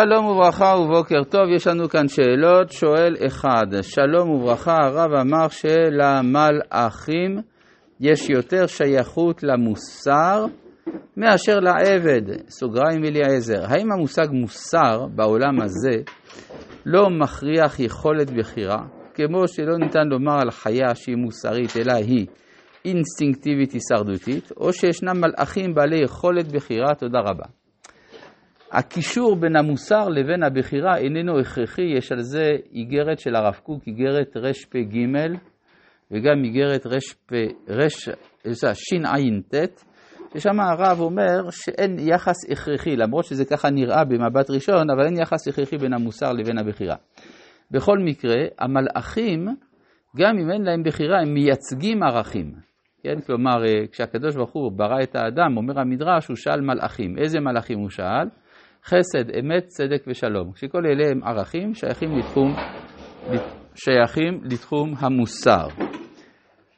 שלום וברכה ובוקר טוב, יש לנו כאן שאלות. שואל אחד, שלום וברכה, הרב אמר שלמלאכים יש יותר שייכות למוסר מאשר לעבד, סוגריים אליעזר. האם המושג מוסר בעולם הזה לא מכריח יכולת בחירה, כמו שלא ניתן לומר על חיה שהיא מוסרית, אלא היא אינסטינקטיבית הישרדותית, או שישנם מלאכים בעלי יכולת בחירה? תודה רבה. הקישור בין המוסר לבין הבחירה איננו הכרחי, יש על זה איגרת של הרב קוק, איגרת רפ"ג וגם איגרת שע"ט, ששם הרב אומר שאין יחס הכרחי, למרות שזה ככה נראה במבט ראשון, אבל אין יחס הכרחי בין המוסר לבין הבחירה. בכל מקרה, המלאכים, גם אם אין להם בחירה, הם מייצגים ערכים. כן, כלומר, כשהקדוש ברוך הוא ברא את האדם, אומר המדרש, הוא שאל מלאכים. איזה מלאכים הוא שאל? חסד, אמת, צדק ושלום. שכל אלה הם ערכים שייכים לתחום, שייכים לתחום המוסר.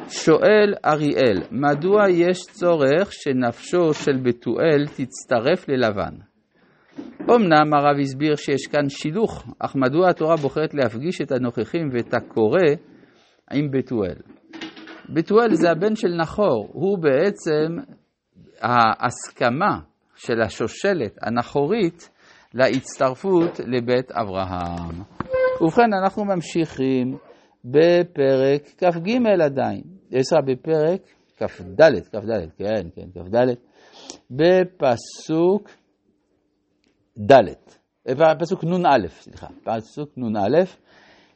שואל אריאל, מדוע יש צורך שנפשו של בתואל תצטרף ללבן? אמנם הרב הסביר שיש כאן שילוך, אך מדוע התורה בוחרת להפגיש את הנוכחים ואת הקורא עם בתואל? בתואל זה הבן של נחור, הוא בעצם ההסכמה של השושלת הנחורית להצטרפות לבית אברהם. ובכן, אנחנו ממשיכים בפרק כ"ג עדיין, עזרא בפרק כ"ד, כ"ד, כן, כן, כ"ד, בפסוק ד', פסוק נ"א, סליחה, פסוק נ"א,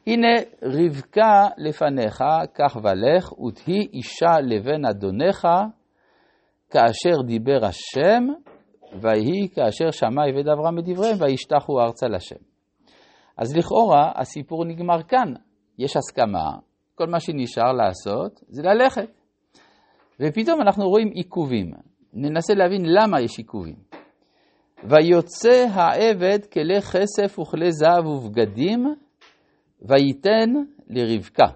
הנה רבקה לפניך, קח ולך, ותהי אישה לבן אדונך, כאשר דיבר השם, ויהי כאשר שמע עבד אברהם את דבריהם, וישתחו ארצה לשם. אז לכאורה הסיפור נגמר כאן, יש הסכמה, כל מה שנשאר לעשות זה ללכת. ופתאום אנחנו רואים עיכובים. ננסה להבין למה יש עיכובים. ויוצא העבד כלי כסף וכלי זהב ובגדים, וייתן לרבקה.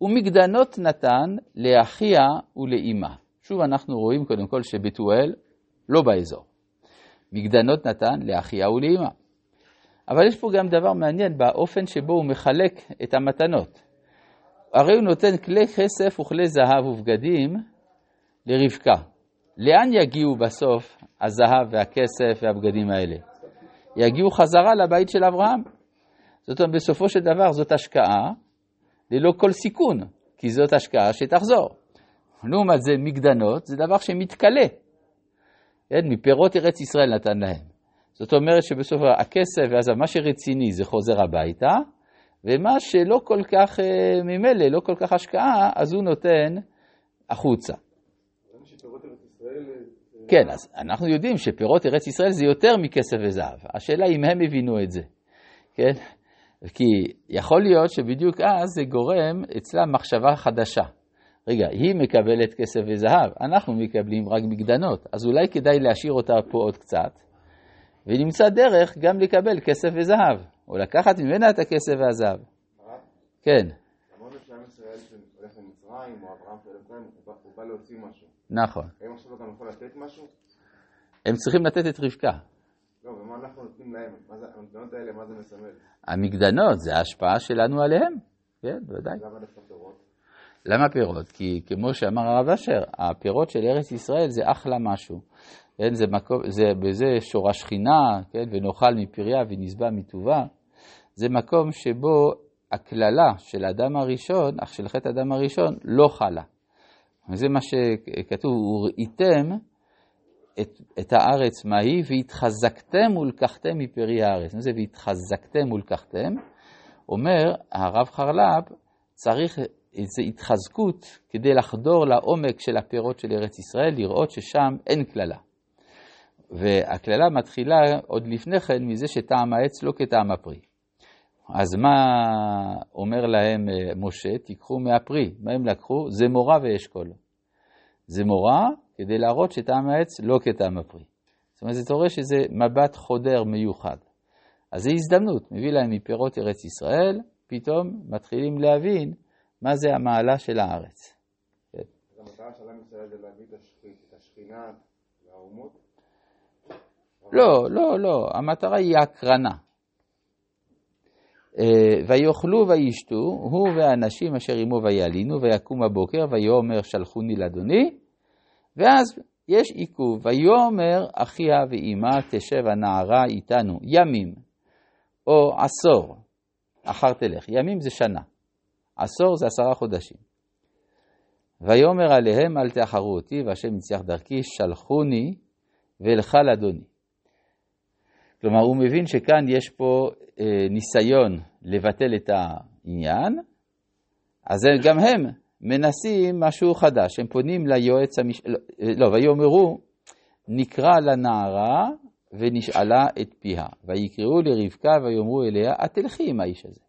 ומגדנות נתן לאחיה ולאמה. שוב אנחנו רואים קודם כל שבתואל לא באזור. מגדנות נתן לאחיה ולאמה. אבל יש פה גם דבר מעניין באופן שבו הוא מחלק את המתנות. הרי הוא נותן כלי כסף וכלי זהב ובגדים לרבקה. לאן יגיעו בסוף הזהב והכסף והבגדים האלה? יגיעו חזרה לבית של אברהם. זאת אומרת, בסופו של דבר זאת השקעה ללא כל סיכון, כי זאת השקעה שתחזור. לעומת זה, מגדנות זה דבר שמתכלה. כן, מפירות ארץ ישראל נתן להם. זאת אומרת שבסוף הכסף, ואז מה שרציני זה חוזר הביתה, ומה שלא כל כך אה, ממילא, לא כל כך השקעה, אז הוא נותן החוצה. כן, אז אנחנו יודעים שפירות ארץ ישראל זה יותר מכסף וזהב. השאלה אם הם הבינו את זה, כן? כי יכול להיות שבדיוק אז זה גורם אצלם מחשבה חדשה. רגע, היא מקבלת כסף וזהב, אנחנו מקבלים רק מגדנות, אז אולי כדאי להשאיר אותה פה עוד קצת, ונמצא דרך גם לקבל כסף וזהב, או לקחת ממנה את הכסף והזהב. כן. נכון. הם צריכים לתת את רבקה. לא, ומה אנחנו נותנים להם? המגדנות האלה, מה זה מסמל? המגדנות זה ההשפעה שלנו עליהם, כן, בוודאי. למה דווקא פירות? למה פירות? כי כמו שאמר הרב אשר, הפירות של ארץ ישראל זה אחלה משהו. כן, זה מקום, זה, בזה שורש שכינה, כן, ונאכל מפריה ונשבע מטובה. זה מקום שבו הקללה של האדם הראשון, אך של חטא האדם הראשון, לא חלה. וזה מה שכתוב, וראיתם את, את הארץ מהי, והתחזקתם ולקחתם מפרי הארץ. מה זה והתחזקתם ולקחתם? אומר הרב חרל"פ, צריך איזו התחזקות כדי לחדור לעומק של הפירות של ארץ ישראל, לראות ששם אין קללה. והקללה מתחילה עוד לפני כן מזה שטעם העץ לא כטעם הפרי. אז מה אומר להם אה, משה? תיקחו מהפרי. מה הם לקחו? זה מורה ואשכול. זה מורה כדי להראות שטעם העץ לא כטעם הפרי. זאת אומרת, זה תורה שזה מבט חודר מיוחד. אז זו הזדמנות, מביא להם מפירות ארץ ישראל, פתאום מתחילים להבין מה זה המעלה של הארץ. המטרה של עם ישראל זה להביא את השכינה לאומות? לא, לא, לא, המטרה היא הקרנה. אה, ויאכלו וישתו, הוא והאנשים אשר עמו ויעלינו, ויקום הבוקר, ויאמר שלחוני לאדוני, ואז יש עיכוב, ויאמר אחיה ואימה תשב הנערה איתנו ימים, או עשור, אחר תלך. ימים זה שנה, עשור זה עשרה חודשים. ויאמר עליהם אל תאחרו אותי, והשם יצליח דרכי, שלחוני ואלכה לאדוני. כלומר, הוא מבין שכאן יש פה אה, ניסיון לבטל את העניין, אז גם הם מנסים משהו חדש. הם פונים ליועץ המש... לא, לא ויאמרו, נקרא לנערה ונשאלה את פיה. ויקראו לרבקה ויאמרו אליה, את תלכי עם האיש הזה.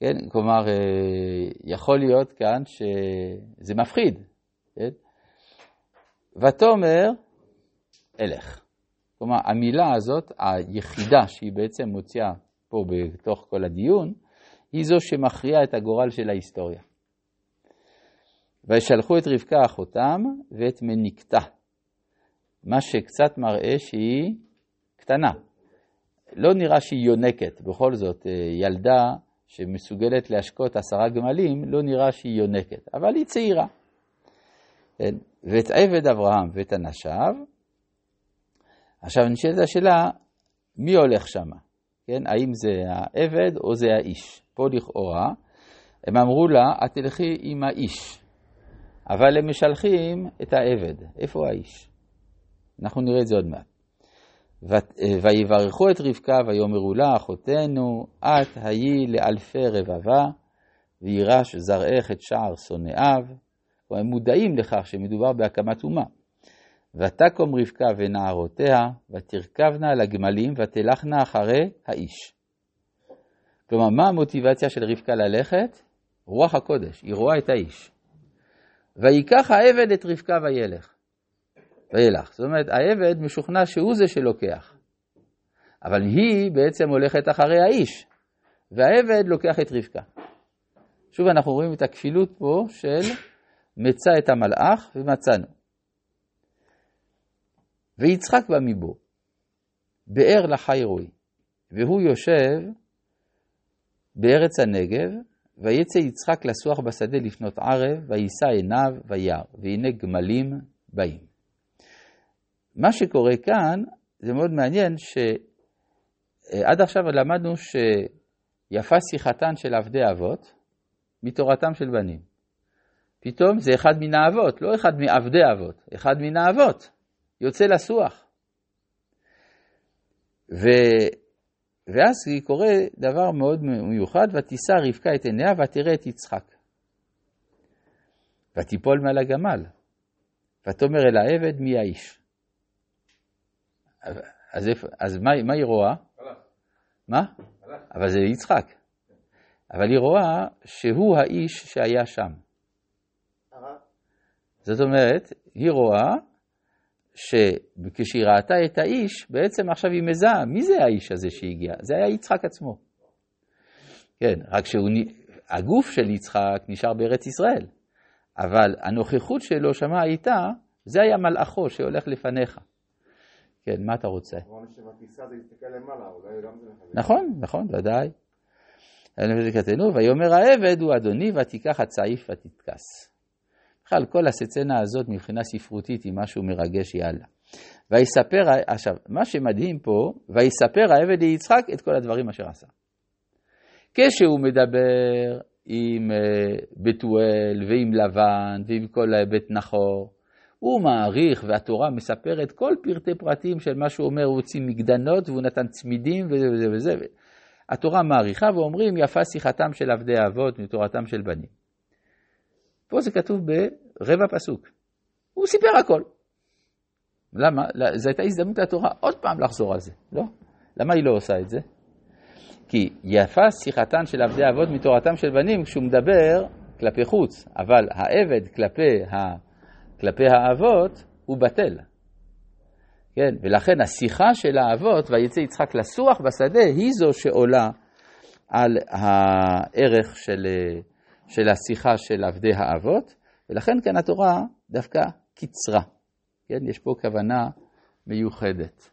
כן, כלומר, אה, יכול להיות כאן שזה מפחיד, כן? ותאמר, אלך. כלומר, המילה הזאת, היחידה שהיא בעצם מוציאה פה בתוך כל הדיון, היא זו שמכריעה את הגורל של ההיסטוריה. וישלחו את רבקה אחותם ואת מניקתה, מה שקצת מראה שהיא קטנה. לא נראה שהיא יונקת, בכל זאת, אה, ילדה שמסוגלת להשקות עשרה גמלים, לא נראה שהיא יונקת, אבל היא צעירה. כן? ואת עבד אברהם ואת אנשיו, עכשיו נשאלת השאלה, מי הולך שם? כן? האם זה העבד או זה האיש? פה לכאורה, הם אמרו לה, את תלכי עם האיש, אבל הם משלחים את העבד. איפה האיש? אנחנו נראה את זה עוד מעט. ויברכו את רבקה ויאמרו לה, אחותנו, את היי לאלפי רבבה, וירש זרעך את שער שונאיו. הם מודעים לכך שמדובר בהקמת אומה. ותקום רבקה ונערותיה, ותרכבנה על הגמלים, ותלכנה אחרי האיש. כלומר, מה המוטיבציה של רבקה ללכת? רוח הקודש, היא רואה את האיש. ויקח העבד את רבקה וילך. וילך. זאת אומרת, העבד משוכנע שהוא זה שלוקח. אבל היא בעצם הולכת אחרי האיש, והעבד לוקח את רבקה. שוב אנחנו רואים את הכפילות פה של מצא את המלאך ומצאנו. ויצחק בא מבו, באר לחי רוי, והוא יושב בארץ הנגב, ויצא יצחק לסוח בשדה לפנות ערב, ויישא עיניו וירא, והנה גמלים באים. מה שקורה כאן, זה מאוד מעניין, שעד עכשיו למדנו שיפה שיחתן של עבדי אבות מתורתם של בנים. פתאום זה אחד מן האבות, לא אחד מעבדי אבות, אחד מן האבות, יוצא לסוח. ו... ואז קורה דבר מאוד מיוחד, ותישא רבקה את עיניה ותראה את יצחק. ותיפול מעל הגמל, ותאמר אל העבד מי האיש. אז, אז מה, מה היא רואה? מה? אבל זה יצחק. אבל היא רואה שהוא האיש שהיה שם. זאת אומרת, היא רואה שכשהיא ראתה את האיש, בעצם עכשיו היא מזהה, מי זה האיש הזה שהגיע? זה היה יצחק עצמו. כן, רק שהגוף של יצחק נשאר בארץ ישראל, אבל הנוכחות שלו שמה הייתה, זה היה מלאכו שהולך לפניך. כן, מה אתה רוצה? נכון, נכון, ודאי. ויאמר העבד הוא אדוני ותיקח הצעיף ותתכס. בכלל, כל הסצנה הזאת מבחינה ספרותית היא משהו מרגש, יאללה. ויספר, עכשיו, מה שמדהים פה, ויספר העבד ליצחק את כל הדברים אשר עשה. כשהוא מדבר עם אה, בתואל ועם לבן ועם כל בית נחור, הוא מעריך והתורה מספרת כל פרטי פרטים של מה שהוא אומר, הוא הוציא מגדנות והוא נתן צמידים וזה וזה וזה. התורה מעריכה ואומרים יפה שיחתם של עבדי אבות מתורתם של בנים. פה זה כתוב ברבע פסוק. הוא סיפר הכל. למה? זו הייתה הזדמנות לתורה עוד פעם לחזור על זה, לא? למה היא לא עושה את זה? כי יפה שיחתן של עבדי אבות מתורתם של בנים כשהוא מדבר כלפי חוץ, אבל העבד כלפי. כלפי האבות הוא בטל. כן, ולכן השיחה של האבות, ויצא יצחק לסוח בשדה, היא זו שעולה על הערך של של השיחה של עבדי האבות, ולכן כאן התורה דווקא קיצרה. כן, יש פה כוונה מיוחדת.